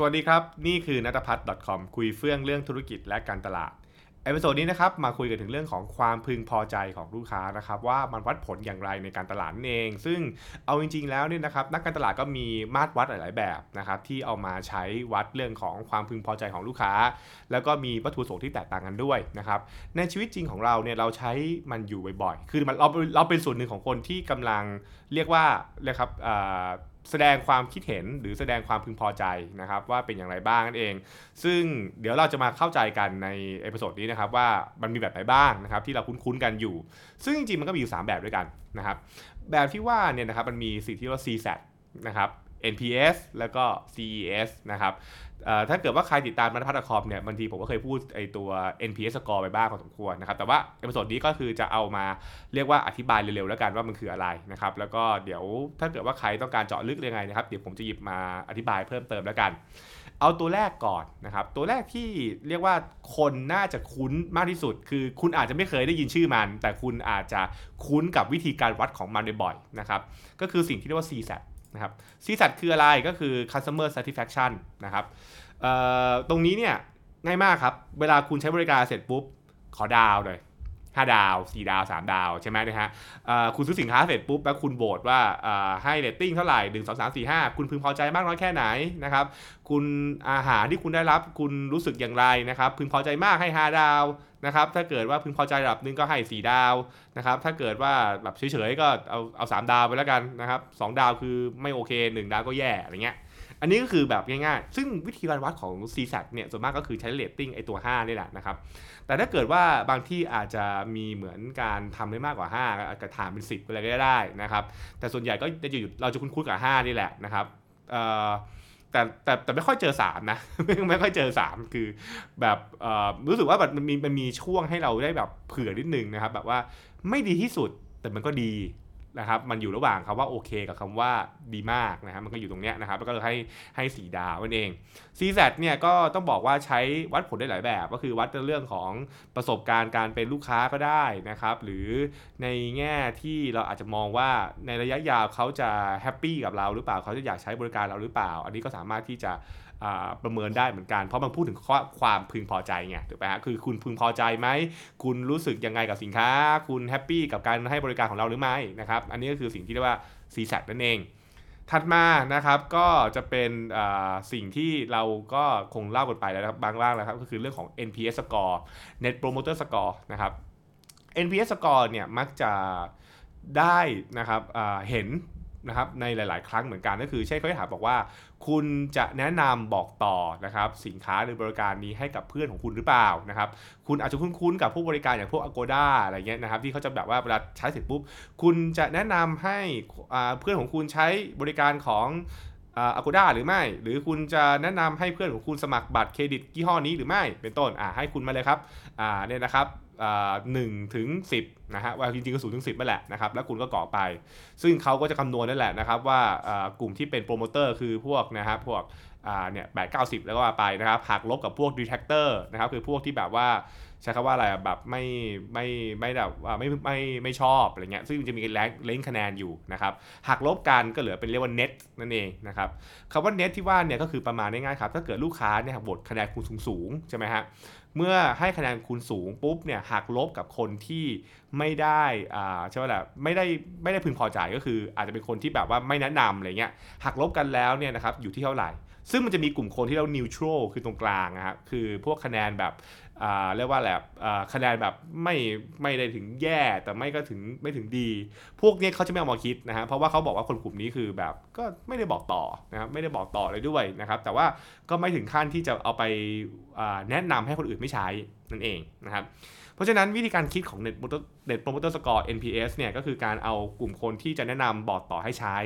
สวัสดีครับ นี่คือนัทพัฒน์ .com คุยเฟื่องเรื่องธุรกิจและการตลาด episode นี้นะครับมาคุยกันถึงเรื่องของความพึงพอใจของลูกค้านะครับว่ามันวัดผลอย่างไรในการตลาดนั่นเอง ซึ่งเอาจริง ๆ แล้วเนี่ยนะครับนักการตลาดก็มีมาตรวัดหลาย ๆ แบบนะครับที่เอามาใช้วัดเรื่องของความพึงพอใจของลูกค้า แล้วก็มีวัตถุประสงค์ที่แตกต่างกันด้วยนะครับในชีวิตจริงของเราเนี่ยเราใช้มันอยู่บ่อยๆ คือมันเราเราเป็นส่วนหนึ่งของคนที่กำลังเรียกว่าเรียกครับ แสดงความคิดเห็นหรือแสดงความพึงพอใจนะครับว่าเป็นอย่างไรบ้างนั่นเอง ซึ่งเดี๋ยวเราจะมาเข้าใจกันใน episode นี้นะครับว่ามันมีแบบไหนบ้างนะครับที่เราคุ้นๆกันอยู่ ซึ่งจริงๆมันก็มีอยู่ 3 แบบด้วยกันนะครับแบบที่ว่าเนี่ยนะครับมันมีสิ่งที่เรียกว่า CSAT นะครับ NPS แล้วก็ CES นะครับถ้าเกิดว่าใครติดตาม nuttaputch.com เนี่ยบางทีผมก็เคยพูดไอตัว NPS score ไปบ้างพอสมควรนะครับแต่ว่า episode นี้ก็คือจะเอามาเรียกว่าอธิบายเร็วๆแล้วกันว่ามันคืออะไรนะครับแล้วก็เดี๋ยวถ้าเกิดว่าใครต้องการเจาะลึกยังไงนะครับเดี๋ยวผมจะหยิบมาอธิบายเพิ่มเติมแล้วกัน เอาตัวแรกก่อนนะครับตัวแรกที่เรียกว่าคนน่าจะคุ้นมากที่สุด คือคุณอาจจะไม่เคยได้ยินชื่อมัน แต่คุณอาจจะคุ้นกับวิธีการวัดของมันบ่อยๆนะครับก็คือสิ่งที่เรียกว่า CSAT นะครับซีสัตคืออะไรก็คือ customer satisfaction นะครับตรงนี้เนี่ยง่ายมากครับ เวลาคุณใช้บริการเสร็จปุ๊บ ขอดาวเลย 5 ดาว 4 ดาว 3 ดาว ใช่ไหมนะฮะคุณซื้อสินค้าเสร็จปุ๊บแล้วคุณโบสว่าให้เรตติ้งเท่าไหร่ 1 2 3 4 5 คุณพึงพอใจมากน้อยแค่ไหนนะครับ คุณอาหารที่คุณได้รับคุณรู้สึกอย่างไรนะครับ พึงพอใจมากให้ 5 ดาวนะครับ ถ้าเกิดว่าพึงพอใจระดับนึงก็ให้ 4 ดาวนะครับ ถ้าเกิดว่าแบบเฉยๆก็เอาเอาสดาวไปแล้วกันนะครับสดาวคือไม่โอเค 1 ดาวก็แย่อะไรเงี้ย อันนี้ก็คือแบบง่ายๆ ซึ่งวิธีการวัดของ CSAT เนี่ยส่วนมากก็คือใช้เรตติ้งไอตัว 5 นี่แหละนะครับ แต่ถ้าเกิดว่าบางที่อาจจะมีเหมือนการทำได้มากกว่า 5 อาจจะถามเป็น 10อะไรก็ได้นะครับ แต่ส่วนใหญ่ก็จะอยู่เราจะคุ้นๆกับ 5 นี่แหละนะครับแต่แต่แต่ไม่ค่อยเจอ3นะไม่ไม่ค่อยเจอ 3 คือแบบรู้สึกว่าแบบมันมีมันมีช่วงให้เราได้แบบเผื่อนิดนึงนะครับ แบบว่าไม่ดีที่สุดแต่มันก็ดี นะครับมันอยู่ระหว่างคำว่าโอเคกับคำว่าดีมากนะครับมันก็อยู่ตรงเนี้ยนะครับแล้วก็ให้ให้สีดาวนั่นเอง CZ เนี่ยก็ต้องบอกว่าใช้วัดผลได้หลายแบบ ก็คือวัดเรื่องของประสบการณ์การเป็นลูกค้าก็ได้นะครับหรือในแง่ที่เราอาจจะมองว่าในระยะยาวเขาจะแฮปปี้กับเราหรือเปล่าเขาจะอยากใช้บริการเราหรือเปล่า อันนี้ก็สามารถที่จะ ประเมินได้เหมือนกัน เพราะมันพูดถึงความพึงพอใจไงถูกไหมฮะคือคุณพึงพอใจไหม คุณรู้สึกยังไงกับสินค้า คุณแฮปปี้กับการให้บริการของเราหรือไม่นะครับ อันนี้ก็คือสิ่งที่เรียกว่า CSAT นั่นเอง ถัดมานะครับก็จะเป็นสิ่งที่เราก็คงเล่ากันไปแล้วครับบางร่างแล้วครับ ก็คือเรื่องของ NPS score Net Promoter Score นะครับ NPS score เนี่ยมักจะได้นะครับเห็น นะครับในหลาย ๆ ครั้งเหมือนกันก็คือใช่เขาถามบอกว่า คุณจะแนะนำบอกต่อนะครับสินค้าหรือบริการนี้ให้กับเพื่อนของคุณหรือเปล่านะครับคุณอาจจะคุ้น ๆ กับผู้บริการอย่างพวก Agoda อะไรเงี้ยนะครับที่เขาจะแบบว่าเวลาใช้เสร็จปุ๊บคุณจะแนะนำให้เพื่อนของคุณใช้บริการของอากูด้าหรือไม่ หรือคุณจะแนะนำให้เพื่อนของคุณสมัครบัตรเครดิตยี่ห้อนี้หรือไม่เป็นต้นอ่าให้คุณมาเลยครับอ่าเนี่ยนะครับ หนึ่งถึงสิบนะฮะว่าจริงๆก็ศูนย์ถึงสิบนั่นแหละนะครับแล้วคุณก็ก่อไป ซึ่งเขาก็จะคำนวณนั่นแหละนะครับว่ากลุ่มที่เป็นโปรโมเตอร์คือพวกนะครับพวกเนี่ยแปดเก้าสิบแล้วก็ไปนะครับหักลบกับพวก detractor นะครับคือพวกที่แบบว่า ใช้คำว่าอะไรแบบไม่ไม่ไม่แบบไม่ไม่ไม่ชอบอะไรเงี้ยซึ่งจะมี range คะแนนอยู่นะครับหักลบกันก็เหลือเป็นเรียกว่า net นั่นเองนะครับคำว่า net ที่ว่าเนี่ยก็คือประมาณง่ายๆครับถ้าเกิดลูกค้าเนี่ยโหวตคะแนนคุณสูงๆใช่ไหมฮะเมื่อให้คะแนนคุณสูงปุ๊บเนี่ยหักลบกับคนที่ไม่ได้อ่าใช่ไหมล่ะไม่ได้ไม่ได้พึงพอใจก็คือ อาจจะเป็นคนที่แบบว่าไม่แนะนำอะไรเงี้ยหักลบกันแล้วเนี่ยนะครับอยู่ที่เท่าไหร่ซึ่งมันจะมีกลุ่มคนที่เรา neutral คือตรงกลางนะครับคือพวกคะแนนแบบ เรียกว่าแหละคะแนนแบบไม่ไม่ได้ถึงแย่แต่ไม่ก็ถึงไม่ถึงดี พวกนี้เขาจะไม่เอามาคิดนะฮะเพราะว่าเขาบอกว่าคนกลุ่มนี้คือแบบก็ไม่ได้บอกต่อนะครับไม่ได้บอกต่อเลยด้วยนะครับแต่ว่าก็ไม่ถึงขั้นที่จะเอาไปแนะนำให้คนอื่นไม่ใช้นั่นเองนะครับเพราะฉะนั้นวิธีการคิดของ Net Promoter Net Promoter Score NPS เนี่ยก็คือการเอากลุ่มคนที่จะแนะนำบอกต่อให้ใช้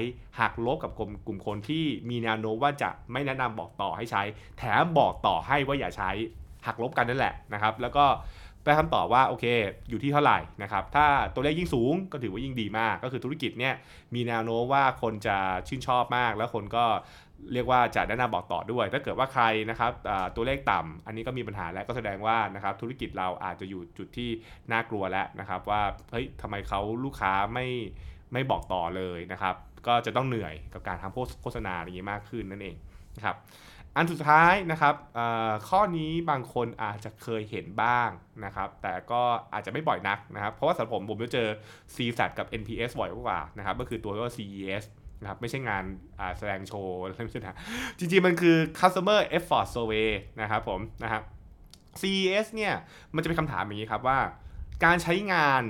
หักลบกับกลุ่มกลุ่มคนที่มีแนวโน้มว่าจะไม่แนะนำบอกต่อให้ใช้ แถมบอกต่อให้ว่าอย่าใช้ หักลบกันนั่นแหละนะครับแล้วก็ไปคำตอบว่าโอเคอยู่ที่เท่าไหร่นะครับถ้าตัวเลขยิ่งสูงก็ถือว่ายิ่งดีมาก ก็คือธุรกิจเนี่ยมีแนวโน้มว่าคนจะชื่นชอบมาก แล้วคนก็เรียกว่าจะแนะนำบอกต่อด้วย ถ้าเกิดว่าใครนะครับตัวเลขต่ำอันนี้ก็มีปัญหาแล้วก็แสดงว่านะครับธุรกิจเราอาจจะอยู่จุดที่น่ากลัวแล้วนะครับว่าเฮ้ยทำไมเขาลูกค้าไม่ไม่บอกต่อเลยนะครับก็จะต้องเหนื่อยกับการทำโฆษณาอย่างนี้มากขึ้นนั่นเองนะครับ อันสุดท้ายนะครับข้อนี้บางคนอาจจะเคยเห็นบ้างนะครับ แต่ก็อาจจะไม่บ่อยนักนะครับ เพราะว่าสำหรับผมผมจะเจอ CSAT กับ NPS บ่อยกว่านะครับ ก็คือตัวว่า CES นะครับไม่ใช่งานแสดงโชว์อะไรไม่ใช่นะจริงๆ มันคือ Customer Effort Survey นะครับผมนะครับ CES เนี่ยมันจะเป็นคำถามอย่างนี้ครับว่า การใช้งาน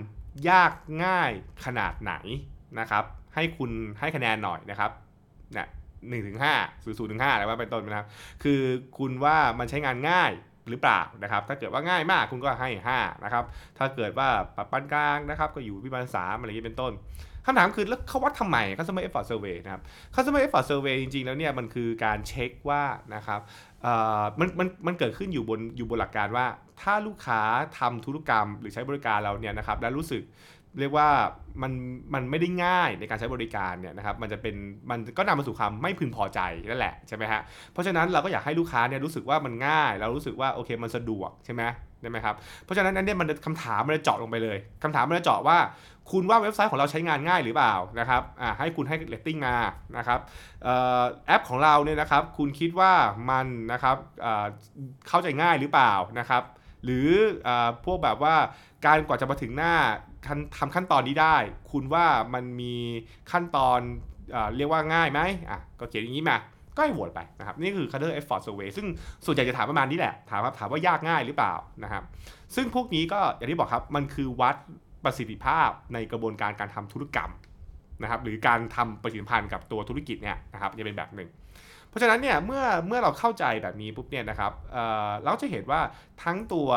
ยากง่ายขนาดไหนนะครับ ให้คุณให้คะแนนหน่อยนะครับเนี่ย หนึ่งถึงห้าศูนย์ศูนย์ถึงห้าอะไรว่าเป็นต้นนะครับ คือคุณว่ามันใช้งานง่ายหรือเปล่านะครับ ถ้าเกิดว่าง่ายมากคุณก็ให้5นะครับ ถ้าเกิดว่าปรับปานกลางนะครับ ก็อยู่ประมาณสามอะไรอย่างนี้เป็นต้นคำถามคือแล้วเขาวัดทำไม customer effort survey นะครับ customer effort survey จริงๆ แล้วเนี่ยมันคือการเช็คว่านะครับมันมันมันเกิดขึ้นอยู่บนอยู่บนหลักการว่า ถ้าลูกค้าทำธุรกรรมหรือใช้บริการเราเนี่ยนะครับแล้วรู้สึก เรียกว่ามันมันไม่ได้ง่ายในการใช้บริการเนี่ยนะครับมันจะเป็นมันก็นำมาสู่ความไม่พึงพอใจนั่นแหละใช่ไหมฮะเพราะฉะนั้นเราก็อยากให้ลูกค้าเนี่ยรู้สึกว่ามันง่าย เรารู้สึกว่าโอเคมันสะดวกใช่ไหมใช่ไหมครับเพราะฉะนั้นนั่นเนี่ยมันคำถามมันจะเจาะลงไปเลยคำถามมันจะเจาะว่า คุณว่าเว็บไซต์ของเราใช้งานง่ายหรือเปล่านะครับอ่าให้คุณให้เรตติ้งมานะครับแอปของเราเนี่ยนะครับคุณคิดว่ามันนะครับเข้าใจง่ายหรือเปล่านะครับหรืออพวกแบบว่าการกว่าจะมาถึงหน้า ทำขั้นตอนนี้ได้ คุณว่ามันมีขั้นตอนเอเรียกว่าง่ายไหมอะก็เขียนอย่างนี้มาก็ให้โหวตไปนะครับนี่คือ Cutter Effort Survey ซึ่งส่วนใหญ่จะถามประมาณนี้แหละถามว่าถามว่ายากง่ายหรือเปล่านะครับซึ่งพวกนี้ก็อย่างที่บอกครับมันคือวัดประสิทธิภาพในกระบวนการการทำธุรกรรมนะครับหรือการทำประสิทธิพันธ์กับตัวธุรกิจเนี่ยนะครับจะเป็นแบบหนึ่ง เพราะฉะนั้นเนี่ยเมื่อเมื่อเราเข้าใจแบบนี้ปุ๊บเนี่ยนะครับเเราจะเห็นว่าทั้งตัว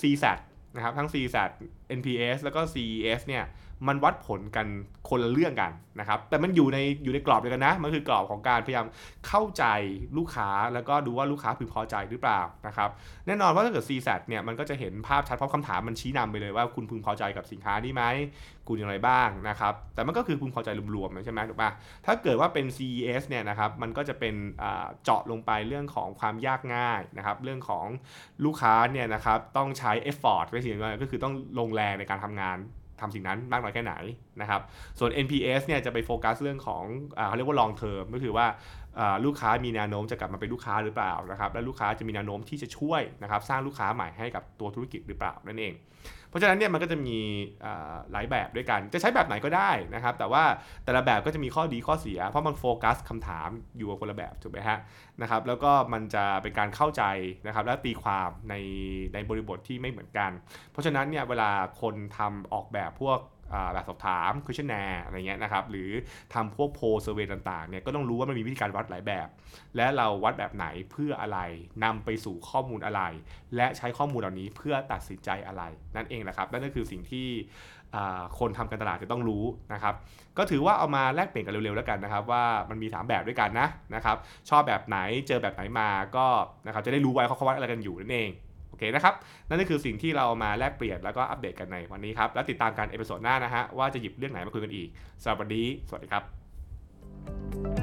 CSAT นะครับทั้ง CSAT NPS แล้วก็ CES เนี่ย มันวัดผลกันคนละเรื่องกันนะครับ แต่มันอยู่ในอยู่ในกรอบเดียวกันนะ มันคือกรอบของการพยายามเข้าใจลูกค้าแล้วก็ดูว่าลูกค้าพึงพอใจหรือเปล่านะครับ แน่นอนว่าถ้าเกิด CSAT เนี่ยมันก็จะเห็นภาพชัดเพราะคำถามมันชี้นำไปเลยว่าคุณพึงพอใจกับสินค้านี้ไหมคุณอย่างไรบ้างนะครับ แต่มันก็คือพึงพอใจรวมๆใช่ไหมถูกปะถ้าเกิดว่าเป็น CES เนี่ยนะครับมันก็จะเป็นเจาะลงไปเรื่องของความยากง่ายนะครับ เรื่องของลูกค้าเนี่ยนะครับต้องใช้ effort ไปสิ่งก็คือต้องลงแรงในการทำงาน ทำสิ่งนั้นมากน้อยแค่ไหนนะครับส่วน NPS เนี่ยจะไปโฟกัสเรื่องของเขาเรียกว่า long term ก็คือว่าลูกค้ามีแนวโน้มจะกลับมาเป็นลูกค้าหรือเปล่านะครับและลูกค้าจะมีแนวโน้มที่จะช่วยนะครับสร้างลูกค้าใหม่ให้กับตัวธุรกิจหรือเปล่านั่นเอง เพราะฉะนั้นเนี่ยมันก็จะมีหลายแบบด้วยกัน จะใช้แบบไหนก็ได้นะครับ แต่ว่าแต่ละแบบก็จะมีข้อดีข้อเสีย เพราะมันโฟกัสคำถามอยู่กับคนละแบบถูกไหมฮะนะครับแล้วก็มันจะเป็นการเข้าใจนะครับและตีความในในบริบทที่ไม่เหมือนกัน เพราะฉะนั้นเนี่ยเวลาคนทำออกแบบพวก แบบสอบถาม questionnaire อะไรเงี้ยนะครับหรือทำพวกโพลเซอร์เวยต่างๆเนี่ยก็ต้องรู้ว่ามันมีวิธีการวัดหลายแบบ และเราวัดแบบไหนเพื่ออะไรนำไปสู่ข้อมูลอะไร และใช้ข้อมูลเหล่านี้เพื่อตัดสินใจอะไร นั่นเองแหละครับนั่นก็คือสิ่งที่คนทำการตลาดจะต้องรู้นะครับ ก็ถือว่าเอามาแลกเปลี่ยนกันเร็วๆแล้วกันนะครับ ว่ามันมี 3 แบบด้วยกันนะนะครับ ชอบแบบไหนเจอแบบไหนมาก็นะครับจะได้รู้ไว้เขาวัดอะไรกันอยู่นั่นเอง เคนะครับ นั่นก็คือสิ่งที่เรามาแลกเปลี่ยนแล้วก็อัปเดตกันในวันนี้ครับ แล้วติดตามกัน episode หน้านะฮะว่าจะหยิบเรื่องไหนมาคุยกันอีกสำหรับวันนี้สวัสดีครับ